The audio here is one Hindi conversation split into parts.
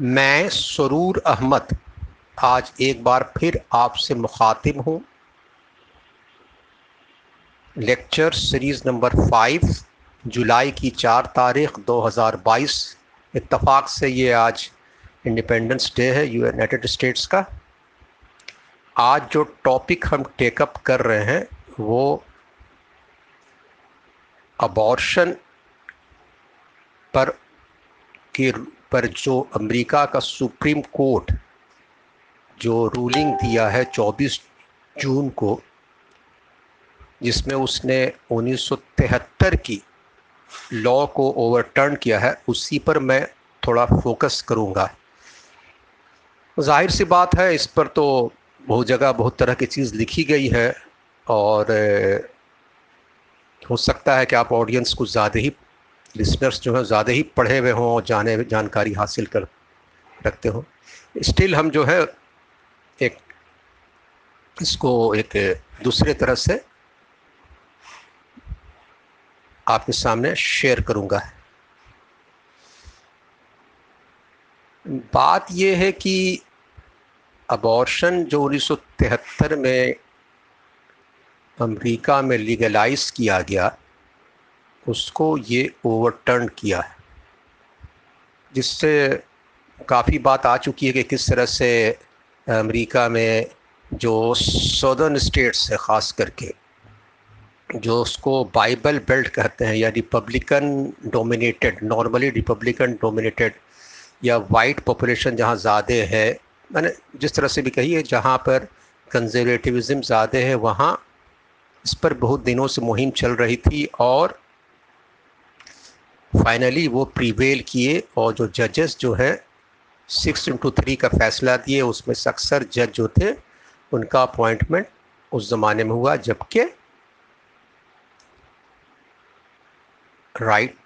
मैं सरूर अहमद आज एक बार फिर आपसे मुखातिब हूँ। लेक्चर सीरीज़ नंबर फाइव, जुलाई की चार तारीख 2022 इत्तफाक से ये आज इंडिपेंडेंस डे है यूनाइटेड स्टेट्स का। आज जो टॉपिक हम टेकअप कर रहे हैं, वो अबॉर्शन पर के पर जो अमेरिका का सुप्रीम कोर्ट जो रूलिंग दिया है 24 जून को, जिसमें उसने 1973 की लॉ को ओवरटर्न किया है, उसी पर मैं थोड़ा फोकस करूँगा। ज़ाहिर सी बात है, इस पर तो बहुत जगह बहुत तरह की चीज़ लिखी गई है और, हो सकता है कि आप ऑडियंस को ज़्यादा ही लिसनर्स जो हैं, ज़्यादा ही पढ़े हुए हों और जाने, जानकारी हासिल कर रखते हो। स्टिल हम जो है, एक, इसको एक दूसरे तरह से आपके सामने शेयर करूँगा। बात यह है कि अबॉर्शन जो 1973 में अमेरिका में लीगलाइज किया गया उसको ये ओवरटर्न किया है। जिससे काफ़ी बात आ चुकी है कि किस तरह से अमेरिका में जो सदर्न स्टेट्स है, ख़ास करके, जो उसको बाइबल बेल्ट कहते हैं, या Republican dominated normally Republican dominated या वाइट पॉपुलेशन जहाँ ज़्यादा है, मैंने जिस तरह से भी कही है, जहाँ पर कंजर्वेटिविज़म ज़्यादा है, वहाँ इस पर बहुत दिनों से मुहिम चल रही थी और फाइनली वो प्रीवेल किए और जो जजेस जो है सिक्स इंटू थ्री का फैसला दिए। उसमें अक्सर जज जो थे, उनका अपॉइंटमेंट उस ज़माने में हुआ, जबकि राइट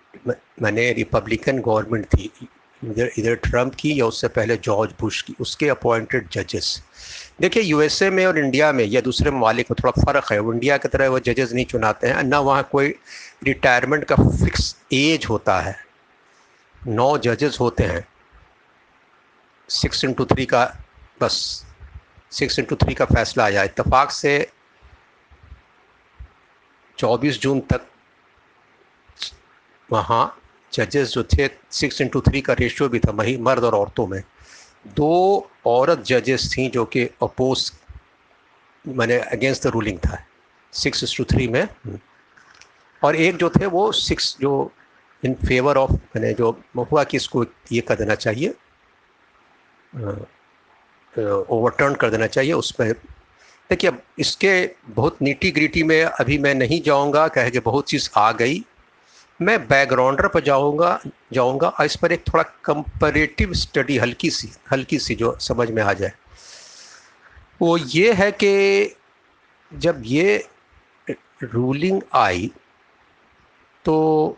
मैंने रिपब्लिकन गवर्नमेंट थी। इधर इधर ट्रंप की या उससे पहले जॉर्ज बुश की, उसके अपॉइंटेड जजेस देखिए यूएसए में और इंडिया में या दूसरे ममालिक में थोड़ा फ़र्क है। वो इंडिया की तरह वो जजेस नहीं चुनाते हैं, ना वहाँ कोई रिटायरमेंट का फिक्स एज होता है। नौ जजेस होते हैं। सिक्स इंटू थ्री का, बस सिक्स इंटू थ्री का फैसला आया। इतफाक़ से 24 जून तक, वहाँ जजेस जो थे सिक्स इंटू थ्री का रेशियो भी था वही मर्द और औरतों में। दो औरत जजेस थी जो कि अपोज मैंने अगेंस्ट द रूलिंग था। सिक्स टू थ्री में। और एक जो थे, वो सिक्स जो इन फेवर ऑफ़ मैंने जो हुआ कि इसको ये कर देना चाहिए ओवरटर्न कर देना चाहिए उसमें। देखिए, अब इसके बहुत नीटी ग्रीटी में अभी मैं नहीं जाऊँगा, कह के बहुत चीज़ आ गई। मैं बैकग्राउंडर पर जाऊँगा जाऊँगा और इस पर एक थोड़ा कंपरेटिव स्टडी हल्की सी हल्की सी जो समझ में आ जाए। वो ये है कि जब ये रूलिंग आई तो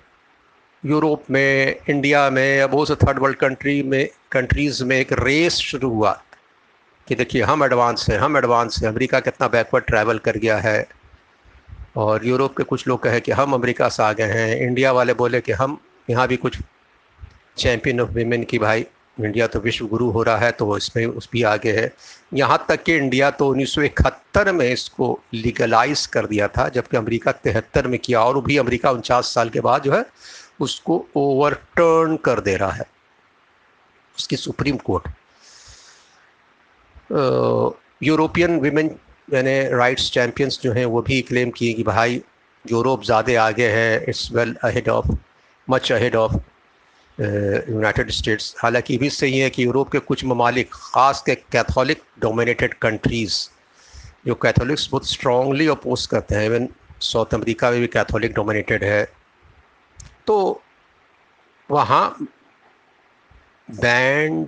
यूरोप में, इंडिया में, या बहुत से थर्ड वर्ल्ड कंट्री में कंट्रीज़ में एक रेस शुरू हुआ कि देखिए हम एडवांस हैं, हम एडवांस हैं, अमेरिका कितना बैकवर्ड ट्रैवल कर गया है। और यूरोप के कुछ लोग कहे कि हम अमेरिका से आ गए हैं। इंडिया वाले बोले कि हम यहाँ भी कुछ चैम्पियन ऑफ़ वीमेन की भाई, इंडिया तो विश्व गुरु हो रहा है तो वो इसमें उस भी आगे है। यहाँ तक कि इंडिया तो उन्नीस सौ इकहत्तर में इसको लीगलाइज कर दिया था, जबकि अमेरिका तिहत्तर में किया, और भी अमेरिका उनचास साल के बाद जो है, उसको ओवरटर्न कर दे रहा है, उसकी सुप्रीम कोर्ट। यूरोपियन वीमेन यानी राइट्स चैम्पियंस जो हैं वो भी क्लेम किए कि भाई, यूरोप ज़्यादा आगे है it's well ahead of much ahead of United States हालाँकि भी सही है कि यूरोप के कुछ ममालिक, ख़ास के कैथोलिक डोमिनेटेड कंट्रीज़ जो कैथोलिक्स बहुत स्ट्रांगली अपोज करते हैं. इवन साउथ अमेरिका में भी कैथोलिक डोमिनेटेड है. तो वहाँ बैंड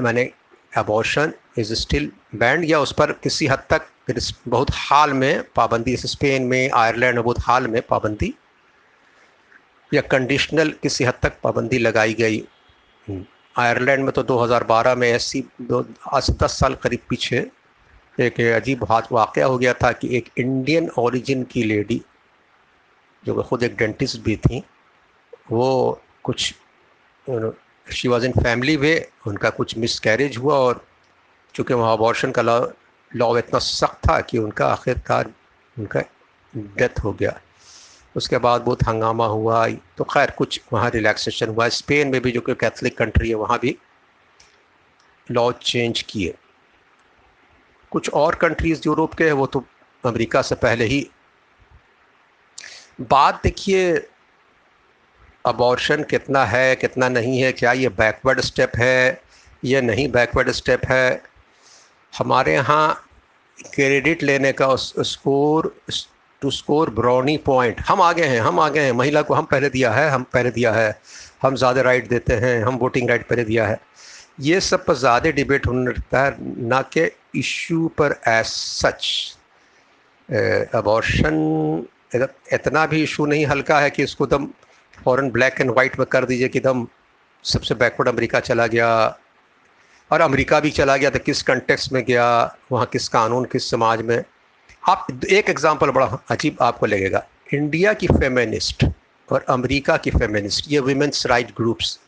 मैंने अबॉर्शन इज़ स्टिल बैंड या उस पर किसी हद तक बहुत हाल में पाबंदी स्पेन में, आयरलैंड में बहुत हाल में पाबंदी या कंडीशनल किसी हद तक पाबंदी लगाई गई। आयरलैंड में तो 2012 में ऐसी दो दस साल करीब पीछे एक अजीब हाथ वाक़ हो गया था कि एक इंडियन ओरिजिन की लेडी, जो ख़ुद एक डेंटिस्ट भी थी, वो कुछ she was in family way उनका कुछ मिस कैरेज हुआ और चूँकि वहाँ अबॉर्शन का लॉ लॉ इतना सख्त था कि उनका आखिरकार उनका डेथ हो गया। उसके बाद बहुत हंगामा हुआ तो खैर कुछ वहाँ रिलैक्सेशन हुआ। स्पेन में भी जो कि कैथलिक कंट्री है, वहाँ भी लॉ चेंज किए। कुछ और कंट्रीज़ यूरोप के हैं, वो तो अमेरिका से पहले ही। बात देखिए अबॉर्शन कितना है, कितना नहीं है, क्या ये बैकवर्ड स्टेप है, या नहीं बैकवर्ड स्टेप है? हमारे यहाँ क्रेडिट लेने का score, to score brownie point. हम आगे हैं, हम आगे हैं। महिला को हम पहले दिया है, हम पहले दिया है। हम ज़्यादा राइट देते हैं, हम वोटिंग राइट पहले दिया है। ये सब पर ज़्यादा डिबेट होने लगता है, ना कि इशू पर एज सच अबॉर्शन इतना भी इशू नहीं, हल्का है कि इसको दम फ़ौरन ब्लैक एंड वाइट में कर दीजिए कि दम सबसे बैकवर्ड अमेरिका चला गया। और अमेरिका भी चला गया तो किस कंटेक्स में गया, वहाँ किस कानून, किस समाज में? आप एक एग्जांपल बड़ा अजीब आपको लगेगा। इंडिया की फेमिनिस्ट और अमेरिका की फेमिनिस्ट ये वुमेंस राइट ग्रुप्स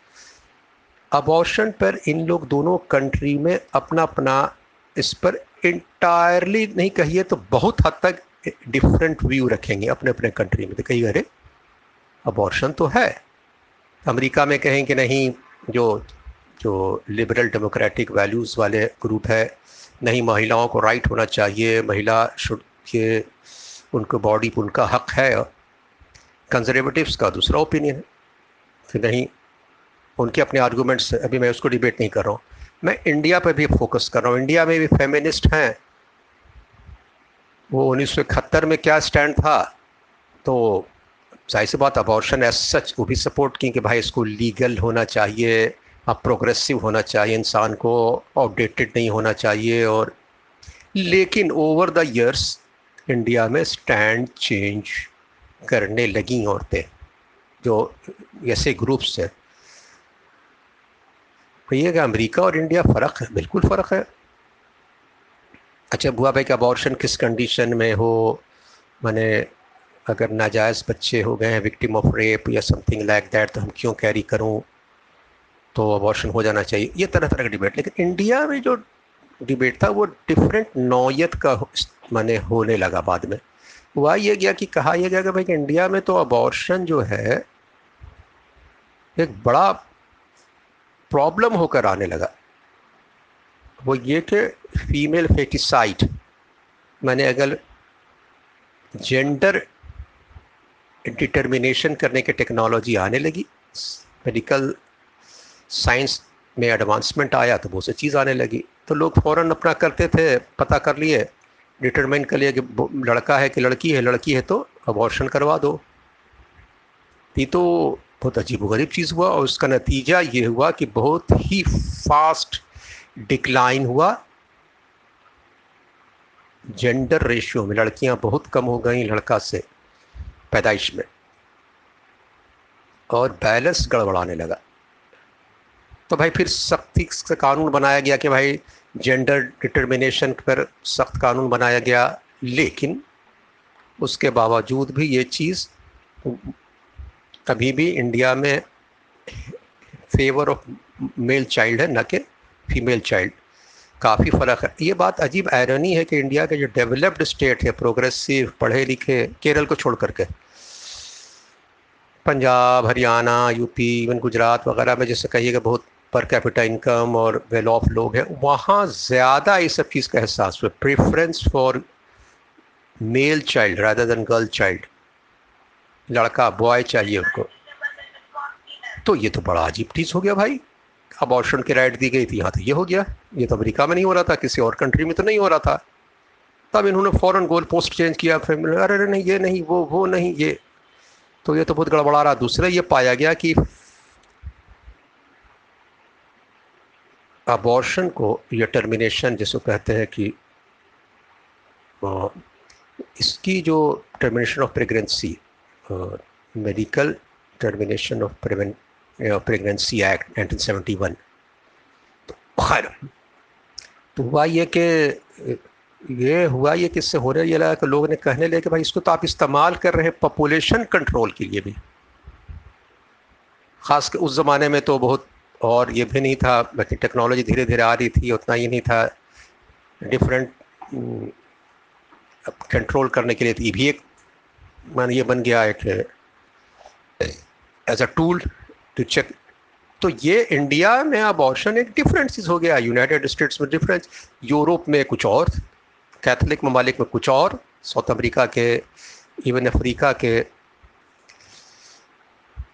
अबॉर्शन पर इन लोग दोनों कंट्री में अपना अपना इस पर इंटायरली नहीं कहिए तो बहुत हद तक डिफरेंट व्यू रखेंगे अपने अपने कंट्री में। तो कही अरे अबॉर्शन तो है। अमेरिका में कहें कि नहीं, जो जो लिबरल डेमोक्रेटिक वैल्यूज़ वाले ग्रुप है, नहीं महिलाओं को राइट होना चाहिए। महिला शुड के उनको बॉडी पर उनका हक है। कंजर्वेटिव्स का दूसरा ओपिनियन है कि नहीं, उनके अपने आर्गूमेंट्स अभी मैं उसको डिबेट नहीं कर रहा हूँ। मैं इंडिया पर भी फोकस कर रहा हूँ। इंडिया में भी फेमिनिस्ट हैं। वो उन्नीस में क्या स्टैंड था? तो ज़ाहिर सी बात अबॉर्शन एज सच वो भी सपोर्ट की कि भाई इसको लीगल होना चाहिए। अब प्रोग्रेसिव होना चाहिए, इंसान को आउटडेटेड नहीं होना चाहिए और लेकिन ओवर द इयर्स इंडिया में स्टैंड चेंज करने लगी औरतें, जो ऐसे ग्रुप्स हैं। भैया क्या अमेरिका और इंडिया फ़र्क है, बिल्कुल फ़र्क है। अच्छा बुआ भाई का अबॉर्शन किस कंडीशन में हो? मैंने अगर नाजायज़ बच्चे हो गए हैं विक्टिम ऑफ़ रेप या समथिंग लाइक दैट तो हम क्यों कैरी करूँ? तो अबॉर्शन हो जाना चाहिए। ये तरह तरह का डिबेट लेकिन इंडिया में जो डिबेट था, वो डिफरेंट नौयत का माने होने लगा बाद में। हुआ ये गया कि कहा यह गया कि भाई इंडिया में तो अबॉर्शन जो है, एक बड़ा प्रॉब्लम होकर आने लगा। वो ये कि फीमेल फेटिसाइड मैंने अगर जेंडर डिटर्मिनेशन करने की टेक्नोलॉजी आने लगी मेडिकल साइंस में एडवांसमेंट आया तो बहुत सी चीज़ आने लगी। तो लोग फ़ौरन अपना करते थे, पता कर लिए डिटरमाइन कर लिया कि लड़का है कि लड़की है लड़की है तो अबॉर्शन करवा दो। ये तो बहुत अजीब गरीब चीज़ हुआ और उसका नतीजा ये हुआ कि बहुत ही फास्ट डिक्लाइन हुआ। जेंडर रेशियो में लड़कियाँ बहुत कम हो गई लड़का से पैदाइश में और बैलेंस गड़बड़ाने लगा। तो भाई फिर सख्ती से कानून बनाया गया कि भाई जेंडर डिटर्मिनेशन पर सख्त कानून बनाया गया। लेकिन उसके बावजूद भी ये चीज़ अभी भी इंडिया में फेवर ऑफ़ मेल चाइल्ड है, न कि फीमेल चाइल्ड काफ़ी फ़र्क है। ये बात अजीब आयरनी है कि इंडिया के जो डेवलप्ड स्टेट है प्रोग्रेसिव पढ़े लिखे केरल को छोड़ करके, पंजाब, हरियाणा यूपी इवन गुजरात वगैरह में जैसे कहिएगा बहुत पर कैपिटा इनकम और वेल ऑफ़ लोग हैं, वहाँ ज़्यादा इस सब चीज़ का एहसास हुआ। Preference for male child rather than girl child लड़का बॉय चाहिए उनको। तो ये तो बड़ा अजीब चीज़ हो गया भाई। अबॉर्शन की राइट दी गई थी, यहाँ तो ये हो गया। ये तो अमेरिका में नहीं हो रहा था, किसी और कंट्री में तो नहीं हो रहा था। तब इन्होंने फ़ौरन गोल पोस्ट चेंज किया, फिर अरे अरे, नहीं, ये नहीं, वो वो नहीं, ये। तो ये तो बहुत गड़बड़ा रहा। दूसरा ये पाया गया कि अबॉर्शन को या टर्मिनेशन जिसको कहते हैं कि इसकी जो termination of pregnancy medical termination of pregnancy act 1971 तो खैर तो हुआ ये कि, ये हुआ ये किससे हो रहा है, ये लगा कि लोगों ने कहने लगे कि भाई इसको तो आप इस्तेमाल कर रहे हैं पॉपुलेशन कंट्रोल के लिए भी। ख़ास उस ज़माने में तो बहुत और ये भी नहीं था बल्कि टेक्नोलॉजी धीरे धीरे आ रही थी, उतना ही नहीं था। डिफरेंट कंट्रोल करने के लिए ये भी एक, मान ये बन गया एक as a tool to check तो ये इंडिया में अब अबॉर्शन एक डिफरेंट चीज़ हो गया। यूनाइटेड स्टेट्स में डिफरेंस यूरोप में कुछ और कैथलिक ममालिक में कुछ और साउथ अमेरिका के इवन अफ्रीका के।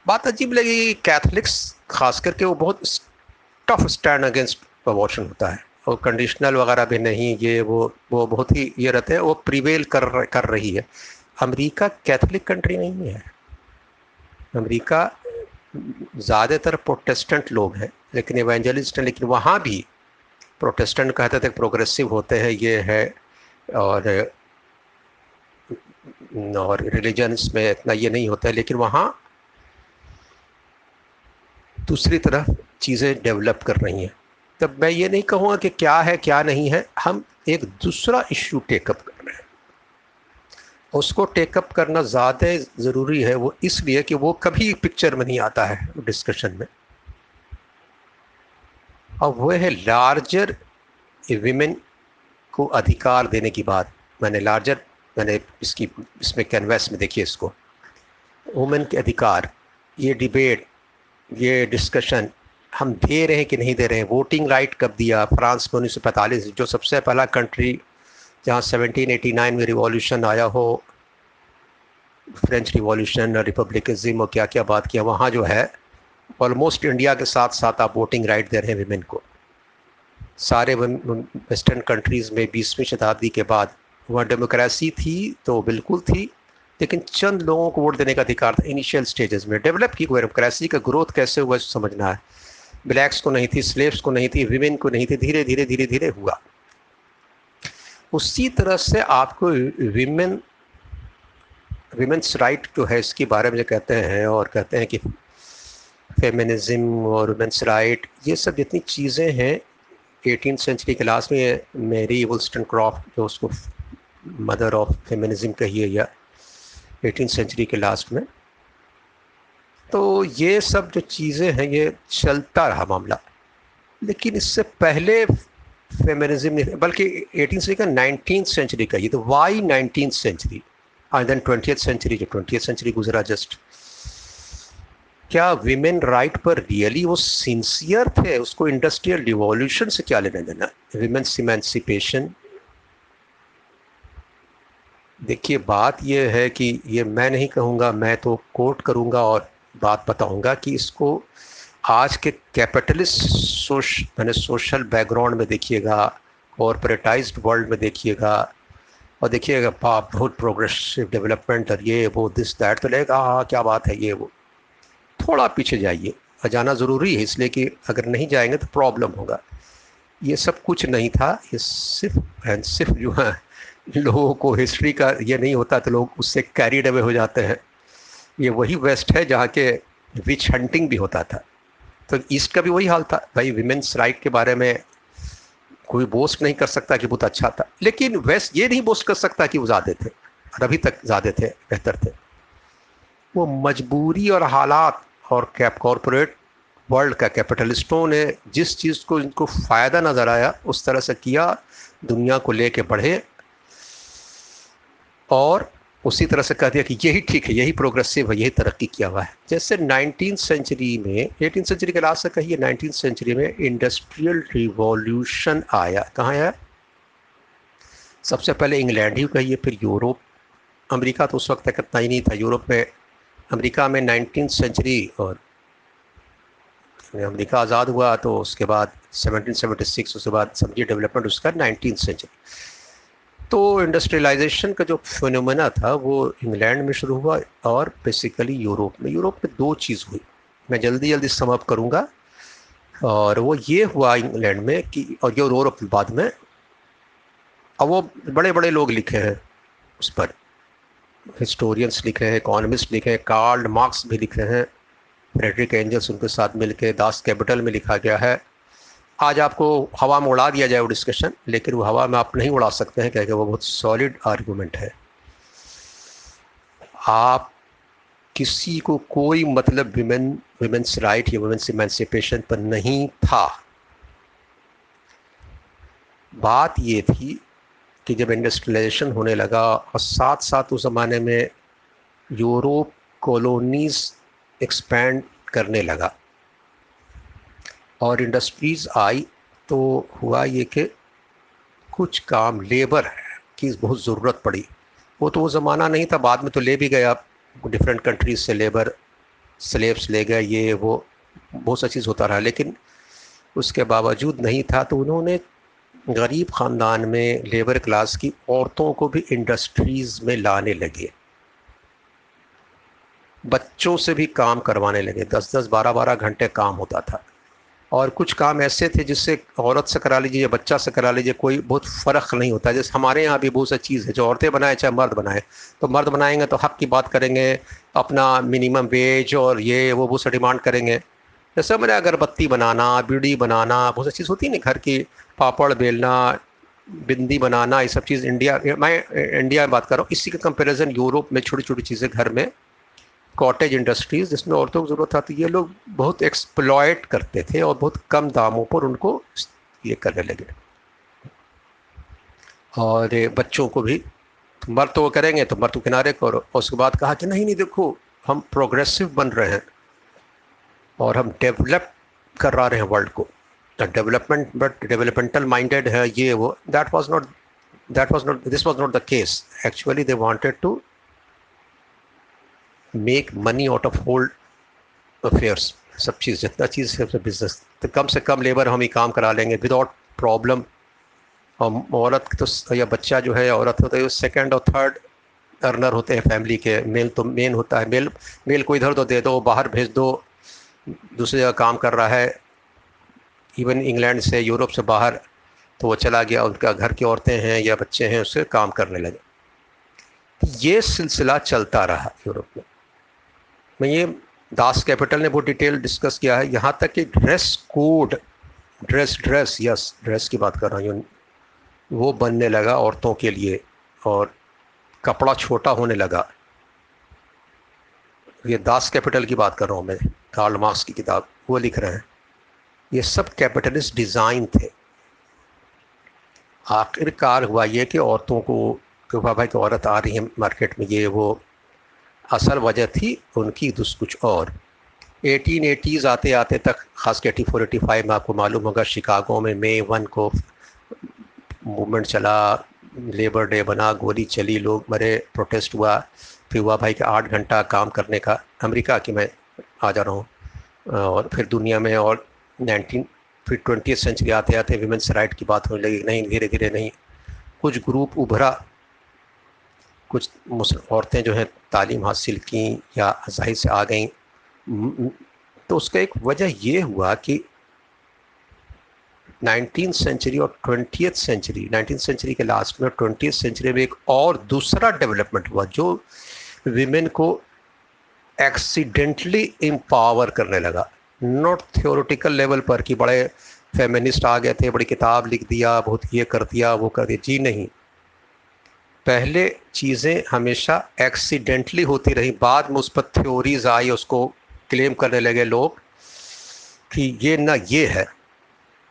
बात अजीब लगी कैथलिक्स खास करके वो बहुत टफ स्टैंड अगेंस्ट अबॉर्शन होता है। और कंडीशनल वगैरह भी नहीं, ये वो वो बहुत ही, ये रहते हैं, वो प्रिवेल कर कर रही है। अमेरिका कैथलिक कंट्री नहीं है। अमेरिका ज़्यादातर प्रोटेस्टेंट लोग हैं, लेकिन एवेंजलिस्ट हैं, लेकिन वहाँ भी प्रोटेस्टेंट कहते थे प्रोग्रेसिव होते हैं, ये है, और और रिलीजन्स में इतना ये नहीं होता है लेकिन वहाँ दूसरी तरफ़ चीज़ें डेवलप कर रही हैं। तब मैं ये नहीं कहूँगा कि क्या है, क्या नहीं है। हम एक दूसरा इश्यू टेकअप कर रहे हैं। उसको टेकअप करना ज़्यादा ज़रूरी है, वो इसलिए कि वो कभी पिक्चर में नहीं आता है डिस्कशन में। और वो है लार्जर विमेन को अधिकार देने की बात। मैंने लार्जर मैंने इसकी, इसमें कैनवास में देखिए इसको। वुमेन के अधिकार, ये डिबेट ये डिस्कशन हम दे रहे हैं कि नहीं दे रहे हैं? वोटिंग राइट कब दिया? फ्रांस में उन्नीस जो सबसे पहला कंट्री जहाँ 1789 में रिवॉल्यूशन आया हो फ्रेंच रिवॉल्यूशन रिपब्लिकज़म और क्या क्या बात किया, वहाँ जो है ऑलमोस्ट इंडिया के साथ साथ आप वोटिंग राइट दे रहे हैं विमेन को। सारे वेस्टर्न कंट्रीज़ में बीसवीं शताब्दी के बाद, वहाँ डेमोक्रेसी थी तो बिल्कुल थी। लेकिन चंद लोगों को वोट देने का अधिकार था इनिशियल स्टेजेस में। डेवलप की डेमोक्रेसी का ग्रोथ कैसे हुआ समझना है। ब्लैक्स को नहीं थी स्लेब्स को नहीं थी विमेन को नहीं थी, धीरे धीरे धीरे धीरे हुआ। उसी तरह से आपको विमेन विमेंस राइट जो है, इसके बारे में कहते हैं और कहते हैं कि फेमिनिज्म और वुमेंस राइट ये सब जितनी चीज़ें हैं एटीन सेंचुरी क्लास में मेरी वुलस्टन क्रॉफ्ट जो उसको मदर ऑफ़ फेमिनिज्म कहिए या एटीन सेंचुरी के लास्ट में। तो ये सब जो चीज़ें हैं, ये चलता रहा मामला। लेकिन इससे पहले फेमिनिज्म बल्कि एटीन सेंचुरी का नाइनटीन सेंचुरी का, ये तो why nineteen century and then twenty century जो ट्वेंटी सेंचुरी गुजरा जस्ट क्या विमेन राइट पर रियली वो सिंसियर थे? उसको इंडस्ट्रियल रिवॉल्यूशन से क्या लेना देना? विमेन्स इमेंसिपेशन देखिए, बात यह है कि ये मैं नहीं कहूँगा, मैं तो कोट करूँगा और बात बताऊँगा कि इसको आज के कैपिटलिस्ट सोश, मैंने सोशल बैकग्राउंड में देखिएगा कॉरपोरेटाइज वर्ल्ड में देखिएगा और देखिएगा, पाप, बहुत प्रोग्रेसिव डेवलपमेंट और ये, वो दिस दैट तो लगेगा हाँ क्या बात है ये, वो। थोड़ा पीछे जाइए और जाना ज़रूरी है, इसलिए कि अगर नहीं जाएँगे तो प्रॉब्लम होगा। ये सब कुछ नहीं था, ये सिर्फ़ एंड सिर्फ़ जो है लोगों को हिस्ट्री का ये नहीं होता तो लोग उससे कैरीड अवे हो जाते हैं। ये वही वेस्ट है जहाँ के विच हंटिंग भी होता था। तो ईस्ट का भी वही हाल था। भाई विमेंस राइट के बारे में कोई बोस्ट नहीं कर सकता कि बहुत अच्छा था। लेकिन वेस्ट ये नहीं बोस्ट कर सकता कि वो ज़्यादा थे। और अभी तक ज़्यादा थे, बेहतर थे। वो मजबूरी और हालात और कैप कॉरपोरेट वर्ल्ड का कैपिटलिस्टों ने जिस चीज़ को इनको फ़ायदा नज़र आया, उस तरह से किया, दुनिया को लेके बढ़े। और उसी तरह से कह दिया कि यही ठीक है, यही प्रोग्रेसिव है, यही तरक्की किया हुआ है। जैसे नाइनटीन सेंचुरी में एटीन सेंचुरी के लास्ट से कहिए नाइनटीन सेंचुरी में इंडस्ट्रियल रिवॉल्यूशन आया। कहाँ आया? सबसे पहले इंग्लैंड ही कहिए, फिर यूरोप। अमेरिका तो उस वक्त तक इतना ही नहीं था। यूरोप में, अमेरिका में नाइनटीन सेंचुरी और अमेरिका आज़ाद हुआ तो उसके बाद 1776 उसके बाद समझिए डेवलपमेंट उसका नाइनटीन सेंचुरी तो इंडस्ट्रियलाइजेशन का जो फिनोमेना था, वो इंग्लैंड में शुरू हुआ और बेसिकली यूरोप में। यूरोप में दो चीज़ हुई। मैं जल्दी जल्दी समअप करूँगा। और वो ये हुआ इंग्लैंड में कि और यूरोप बाद में। अब वो बड़े बड़े लोग लिखे हैं उस पर। हिस्टोरियंस लिखे हैं इकोनमिस्ट लिखे हैं कार्ल मार्क्स भी लिखे हैं। फ्रेडरिक एंजल्स उनके साथ मिलके दास कैपिटल में लिखा गया है। आज आपको हवा में उड़ा दिया जाए वो डिस्कशन लेकिन वो हवा में आप नहीं उड़ा सकते हैं क्योंकि वो बहुत सॉलिड आर्गूमेंट है। आप किसी को कोई मतलब विमेन विमेंस राइट या वुमेन्स इमेंसिपेशन पर नहीं था। बात ये थी कि जब इंडस्ट्रियलाइजेशन होने लगा और साथ साथ उस ज़माने में यूरोप कॉलोनीज एक्सपैंड करने लगा और इंडस्ट्रीज़ आई तो हुआ ये कि कुछ काम, लेबर की बहुत ज़रूरत पड़ी। वो तो वो ज़माना नहीं था, बाद में तो ले भी गया डिफरेंट कंट्रीज़ से लेबर स्लेब्स ले गए, ये, वो, बहुत सा चीज़ होता रहा। लेकिन उसके बावजूद नहीं था तो उन्होंने गरीब ख़ानदान में लेबर क्लास की औरतों को भी इंडस्ट्रीज़ में लाने लगे। बच्चों से भी काम करवाने लगे। दस दस, बारह बारह घंटे काम होता था। और कुछ काम ऐसे थे जिससे औरत से करा लीजिए या बच्चा से करा लीजिए, कोई बहुत फ़र्क नहीं होता। जैसे हमारे यहाँ भी बहुत सी चीज़ है, जो औरतें बनाए, चाहे मर्द बनाए। तो मर्द बनाएँगे तो हक की बात करेंगे, अपना मिनिमम वेज और ये, वो बहुत सा डिमांड करेंगे। जैसे मैंने अगरबत्ती बनाना, बीड़ी बनाना, बहुत सी चीज़ होती है ना घर की, पापड़ बेलना, बिंदी बनाना, ये सब चीज़ इंडिया मैं इंडिया में बात कर रहा हूँ। इसी के कंपेरिजन यूरोप में छोटी छोटी चीज़ें घर में कॉटेज इंडस्ट्रीज़ जिसमें औरतों की ज़रूरत आती ये लोग बहुत एक्सप्लॉयट करते थे और बहुत कम दामों पर उनको ये करने लगे। और बच्चों को भी, मर्द तो वो करेंगे तो मर्द तो किनारे करो और उसके बाद कहा कि, नहीं नहीं, देखो, हम प्रोग्रेसिव बन रहे हैं और हम डेवलप करा रहे हैं वर्ल्ड को। डेवलपमेंट बट डेवलपमेंटल माइंडेड है ये वो। That was not that was not this was not the case actually they wanted to make money out of whole affairs सब चीज़, जितना चीज़ है बिज़नेस तो कम से कम लेबर हम ही काम करा लेंगे। विदाउट प्रॉब्लम हम औरत तो या बच्चा जो है, औरत होता है सेकेंड और थर्ड अर्नर होते हैं फैमिली के। मेल तो मेन होता है। मेल मेल को इधर तो दे दो, बाहर भेज दो, दूसरी जगह काम कर रहा है। इवन इंग्लैंड से यूरोप से बाहर तो वो चला गया। उनका घर की औरतें हैं, या बच्चे हैं, उससे काम करने लगे। ये सिलसिला चलता रहा यूरोप में। मैं ये दास कैपिटल ने बहुत डिटेल डिस्कस किया है। यहाँ तक कि dress code, dress dress, yes, dress की बात कर रहा हूँ। वो बनने लगा औरतों के लिए और कपड़ा छोटा होने लगा। ये दास कैपिटल की बात कर रहा हूँ मैं कार्ल मार्क्स की किताब, वो लिख रहे हैं। ये सब कैपिटलिस्ट डिज़ाइन थे। आखिरकार हुआ ये कि औरतों को कि भाई की औरत आ रही है मार्केट में, ये वो असल वजह थी उनकी दुस, कुछ और। एटीन एटीज़ आते आते तक, ख़ास के एटी फोर, एटी फाइव में आपको मालूम होगा, शिकागो में मे वन को मूवमेंट चला, लेबर डे बना, गोली चली, लोग मरे, प्रोटेस्ट हुआ। फिर हुआ भाई कि आठ घंटा काम करने का, अमेरिका की मैं आ जा रहा हूँ। और फिर दुनिया में और नाइनटीन, फिर ट्वेंटी सेंचुरी आते आते वीमेंस राइट की बात होने लगी, नहीं धीरे धीरे नहीं। कुछ ग्रुप उभरा कुछ औरतें जो हैं तालीम हासिल की या ज़ाहिर से आ गई। तो उसका एक वजह ये हुआ कि नाइनटीन सेंचुरी और ट्वेंटी सेंचुरी, नाइनटीन सेंचुरी के लास्ट में ट्वेंटी सेंचुरी में एक और दूसरा डेवलपमेंट हुआ जो विमेन को एक्सीडेंटली एम्पावर करने लगा। नॉट थियोरिटिकल लेवल पर कि बड़े फेमिनिस्ट आ गए थे, बड़ी किताब लिख दिया, बहुत ये कर दिया, वो कर दिया। जी नहीं। पहले चीज़ें हमेशा एक्सीडेंटली होती रही, बाद में उस पर थ्योरीज आई उसको क्लेम करने लगे लोग कि ये ना ये है।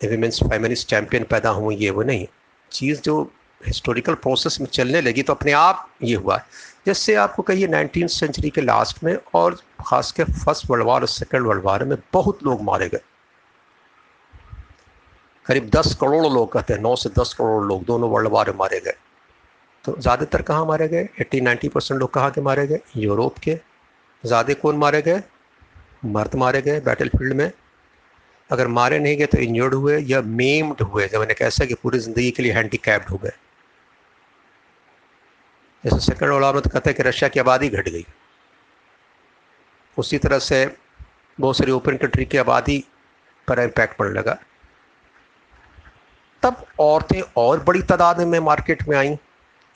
वीमेंस फेमिनिस्ट चैम्पियन पैदा हुए ये वो नहीं चीज़ जो हिस्टोरिकल प्रोसेस में चलने लगी तो अपने आप ये हुआ। जैसे आपको कहिए नाइनटीन सेंचुरी के लास्ट में और ख़ास के फ़र्स्ट वर्ल्ड वार और सेकेंड वर्ल्ड वार में बहुत लोग मारे गए। करीब दस करोड़ लोग कहते हैं, नौ से दस करोड़ लोग, दोनों वर्ल्ड वार में मारे गए। तो ज़्यादातर कहाँ मारे गए? एट्टी नाइन्टी परसेंट लोग कहाँ के मारे गए? यूरोप के। ज़्यादा कौन मारे गए? मर्द मारे गए बैटल फ़ील्ड में। अगर मारे नहीं गए तो इंजर्ड हुए या मेम्ड हुए, जब मैंने कैसा कि पूरी ज़िंदगी के लिए हैंडीकैप्ड हो गए। जैसे सेकंड वर्ल्ड में तो कहते हैं कि रशिया की आबादी घट गई। उसी तरह से बहुत सारी ओपन कंट्री की आबादी पर इम्पैक्ट पड़ने लगा। तब औरतें और बड़ी तादाद में मार्केट में आई।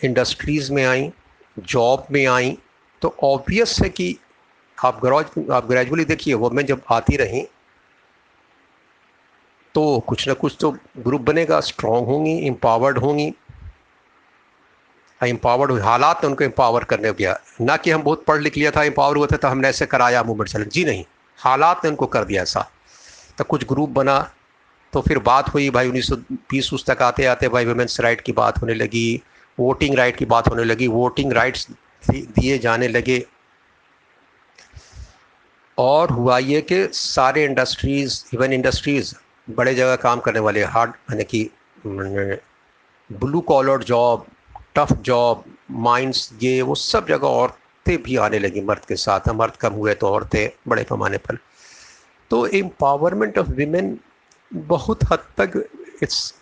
इंडस्ट्रीज़ में आई जॉब में आई तो ऑब्वियस है कि आप ग्रॉज आप ग्रेजुअली देखिए वुमेन जब आती रहीं तो कुछ ना कुछ तो ग्रुप बनेगा स्ट्रॉन्ग होंगी एम्पावर्ड होंगी। एम्पावर्ड हुए हालात ने उनको एम्पावर करने गया। ना कि हम बहुत पढ़ लिख लिया था एम्पावर हुए थे तो हमने ऐसे कराया मूवमेंट चले जी नहीं, हालात ने उनको कर दिया ऐसा। तो कुछ ग्रुप बना तो फिर बात हुई, भाई उन्नीस सौ बीस उस तक आते आते भाई वुमेंस राइट की बात होने लगी वोटिंग राइट की बात होने लगी वोटिंग राइट्स दिए जाने लगे। और हुआ ये कि सारे इंडस्ट्रीज़ इवन इंडस्ट्रीज़ बड़े जगह काम करने वाले हार्ड यानी कि blue collar job tough job mines ये, वो सब जगह औरतें भी आने लगी मर्द के साथ। मर्द कम हुए तो औरतें बड़े पैमाने पर। तो एम्पावरमेंट ऑफ़ वीमेन बहुत हद तक इट्स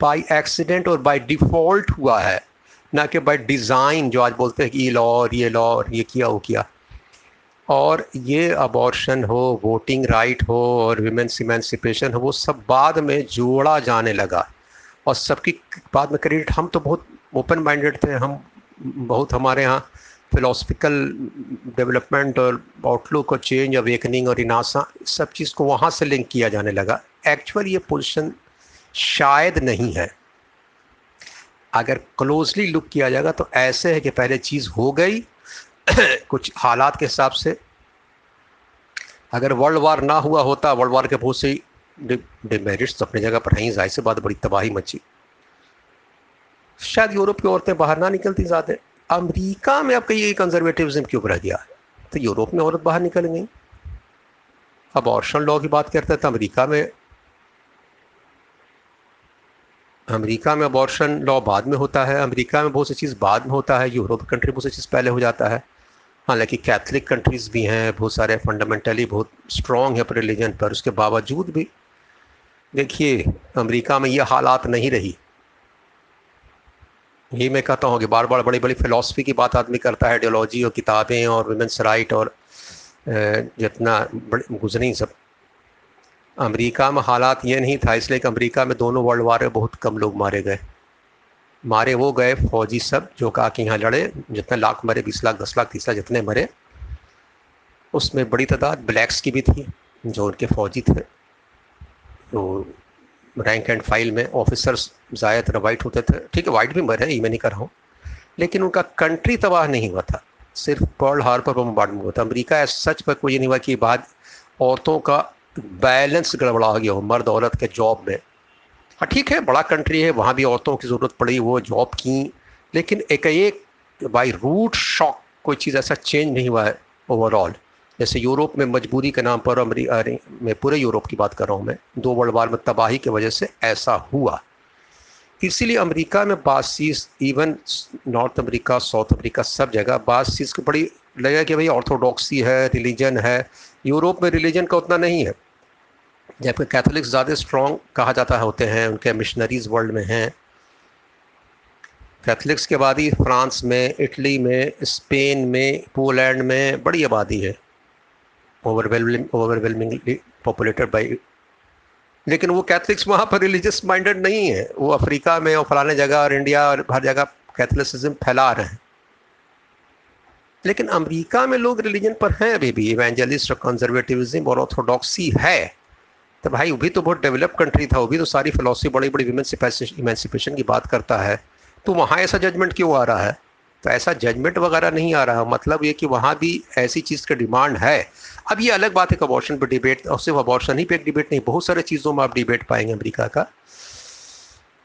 बाय एक्सीडेंट और बाय डिफ़ॉल्ट हुआ है, ना कि बाय डिज़ाइन जो आज बोलते हैं कि ये लॉ और ये लॉ और ये किया, वो किया। और ये अबॉर्शन हो वोटिंग राइट हो और वीमेंस इमेंसिपेशन हो, वो सब बाद में जोड़ा जाने लगा। और सबकी बाद में क्रेडिट हम तो बहुत ओपन माइंडेड थे, हम बहुत हमारे यहाँ फिलोसफिकल डेवलपमेंट और आउटलुक और चेंज अवेकनिंग और इनासा सब चीज़ को वहाँ से लिंक किया जाने लगा। एक्चुअल ये पोजिशन शायद नहीं है। अगर क्लोजली लुक किया जाएगा तो ऐसे है कि पहले चीज़ हो गई, कुछ हालात के हिसाब से। अगर वर्ल्ड वार ना हुआ होता वर्ल्ड वार के बहुत से डिमेरिट्स तो अपनी जगह पर हैं, ज़ाहिर से बात, बड़ी तबाही मची। शायद यूरोप की औरतें बाहर ना निकलती ज़्यादा। अमेरिका में अब कहीं कंजर्वेटिज्म क्यों रह गया तो यूरोप में औरत बाहर निकल गई। अब ऑर्शन लॉ की बात करते हैं तो अमेरिका में अमेरिका में अबॉर्शन लॉ बाद में होता है। अमेरिका में बहुत सी चीज़ बाद में होता है। यूरोप कंट्री बहुत सी चीज़ पहले हो जाता है। हालाँकि कैथलिक कंट्रीज़ भी हैं, बहुत सारे फंडामेंटली बहुत स्ट्रॉन्ग है अपने रिलीजन पर। उसके बावजूद भी देखिए, अमेरिका में ये हालात नहीं रही। ये मैं कहता हूँ कि बार बार बड़ी बड़ी फ़िलासफ़ी की बात आदमी करता है। आइडियोलॉजी और किताबें और वुमेंस राइट और जितना गुजरी सब। अमेरिका में हालात ये नहीं था, इसलिए कि अमेरिका में दोनों वर्ल्ड वार में बहुत कम लोग मारे गए। मारे वो गए फौजी सब, जो कहा कि यहाँ लड़े, जितने लाख मरे, बीस लाख, दस लाख, तीस लाख जितने मरे। उसमें बड़ी तादाद ब्लैक्स की भी थी, जो उनके फौजी थे। तो रैंक एंड फ़ाइल में ऑफिसर्स ज़्यादातर वाइट होते थे। ठीक है वाइट भी मरे, ये मैं नहीं कर रहा हूँ। लेकिन उनका कंट्री तबाह नहीं हुआ था। सिर्फ़ पर्ल हार्बर पर बम्बार्डमेंट हुआ था। अमरीका सच पर कोई नहीं हुआ कि बाद औरतों का बैलेंस गड़बड़ा गया हो, मर्द औरत के जॉब में। हाँ ठीक है, बड़ा कंट्री है, वहाँ भी औरतों की ज़रूरत पड़ी, वो जॉब की। लेकिन एक एक बाई रूट शॉक कोई चीज़ ऐसा चेंज नहीं हुआ है ओवरऑल। जैसे यूरोप में मजबूरी के नाम पर अमरीका मैं पूरे यूरोप की बात कर रहा हूँ मैं, दो वर्ल्ड वार में तबाही की वजह से ऐसा हुआ। इसीलिए अमेरिका में बास चीज़ even North America, South America, सब जगह बास चीज़ की बड़ी, लगा कि भाई ऑर्थोडॉक्सी है, रिलीजन है, यूरोप में रिलीजन का उतना नहीं है। जबकि कैथोलिक्स ज़्यादा स्ट्रॉन्ग कहा जाता होते हैं, उनके मिशनरीज वर्ल्ड में हैं। कैथलिक्स की आबादी फ्रांस में इटली में स्पेन में पोलैंड में बड़ी आबादी है। ओवरवेलमिंग ओवरवेलमिंगली पॉपुलेटेड बाई लेकिन वो कैथलिक्स वहाँ पर रिलीजियस माइंडेड नहीं है। वो अफ्रीका में और फलाने जगह और इंडिया और हर जगह कैथलिसिज्म फैला रहे हैं। लेकिन अमेरिका में लोग रिलीजन पर हैं अभी भी इवेंजलिस्ट और कंजर्वेटिविज्म और ऑर्थोडॉक्सी है। तो भाई, वो भी तो बहुत डेवलप कंट्री था, वो भी तो सारी फिलोसफी बड़ी बड़ी विमेंस इमेंसिपेशन की बात करता है। तो वहाँ ऐसा जजमेंट क्यों आ रहा है? तो ऐसा जजमेंट वगैरह नहीं आ रहा। मतलब ये कि वहाँ भी ऐसी चीज़ का डिमांड है। अब ये अलग बात है कि अबॉर्शन पर डिबेट और सिर्फ़ अबॉर्शन ही पे एक डिबेट नहीं, बहुत सारे चीज़ों में आप डिबेट पाएँगे अमेरिका का।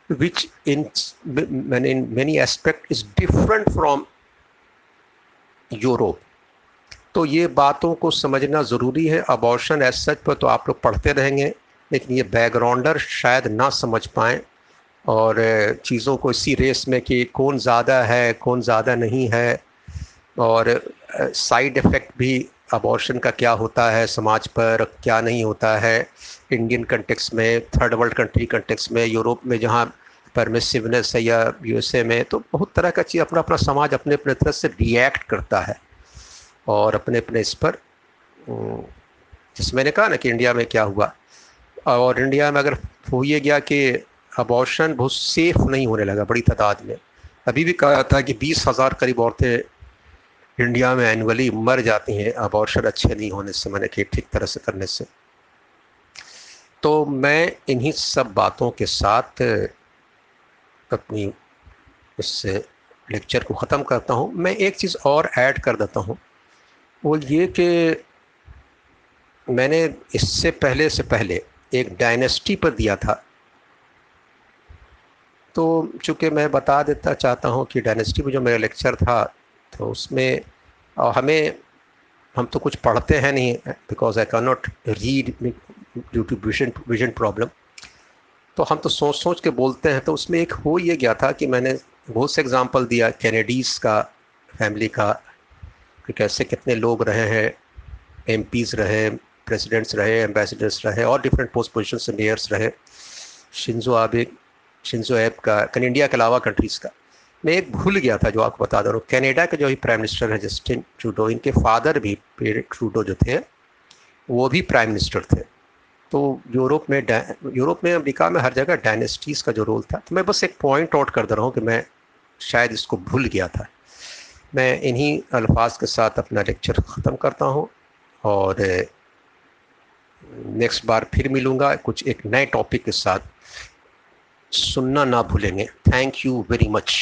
Which in man in many aspect is different from Europe तो ये बातों को समझना ज़रूरी है। अबॉर्शन एज सच पर तो आप लोग पढ़ते रहेंगे, लेकिन ये बैकग्राउंडर शायद ना समझ पाएँ और चीज़ों को इसी रेस में कि कौन ज़्यादा है, कौन ज़्यादा नहीं है और साइड इफ़ेक्ट भी अबॉर्शन का क्या होता है, समाज पर क्या नहीं होता है। इंडियन कंटेक्स में थर्ड वर्ल्ड कंट्री कंटेक्स में यूरोप में जहाँ परमिसिवनेस है या यूएसए में तो बहुत तरह का चीज़ अपना अपना समाज अपने अपने तरह से रिएक्ट करता है। और अपने अपने इस पर जिस मैंने कहा ना कि इंडिया में क्या हुआ। और इंडिया में अगर हो ये गया कि अबॉर्शन बहुत सेफ़ नहीं होने लगा बड़ी तादाद में। अभी भी कहा था कि बीस हज़ार करीब औरतें इंडिया में एनुअली मर जाती हैं अबॉर्शन अच्छे नहीं होने से, मैंने कि ठीक तरह से करने से। तो मैं इन्हीं सब बातों के साथ अपनी इससे लेक्चर को ख़त्म करता हूँ। मैं एक चीज़ और ऐड कर देता हूँ। वो ये कि मैंने इससे पहले से पहले एक डायनेस्टी पर दिया था। तो चूँकि मैं बता देता चाहता हूँ कि डायनेस्टी में जो मेरा लेक्चर था तो उसमें हमें, हम तो कुछ पढ़ते हैं नहीं because I can not read due to vision vision problem तो हम तो सोच सोच के बोलते हैं तो उसमें एक हो ये गया था कि मैंने बहुत से एग्ज़ाम्पल दिया कैनेडीज़ का फैमिली का कि कैसे कितने लोग रहे हैं एम रहे प्रेसिडेंट्स रहे एम्बेसडर्स रहे, और डिफरेंट पोस्ट पोजिशन से मेयर्स रहे। शिंजो आबे शिंजो ऐप का कैन इंडिया के अलावा कंट्रीज़ का। मैं एक भूल गया था जो आपको बता दे। रहा हूँ कैनेडा के जो ही प्राइम मिनिस्टर हैं जस्टिन ट्रूडो इनके फादर भी ट्रूडो जो थे, वो भी प्राइम मिनिस्टर थे। तो यूरोप में यूरोप में अमेरिका में हर जगह डायनेस्टीज़ का जो रोल था तो मैं बस एक पॉइंट आउट कर दे रहा हूँ कि मैं शायद इसको भूल गया था। मैं इन्हीं अल्फाज के साथ अपना लेक्चर ख़त्म करता हूँ और नेक्स्ट बार फिर मिलूँगा। कुछ एक नए टॉपिक के साथ सुनना ना भूलेंगे। Thank you very much.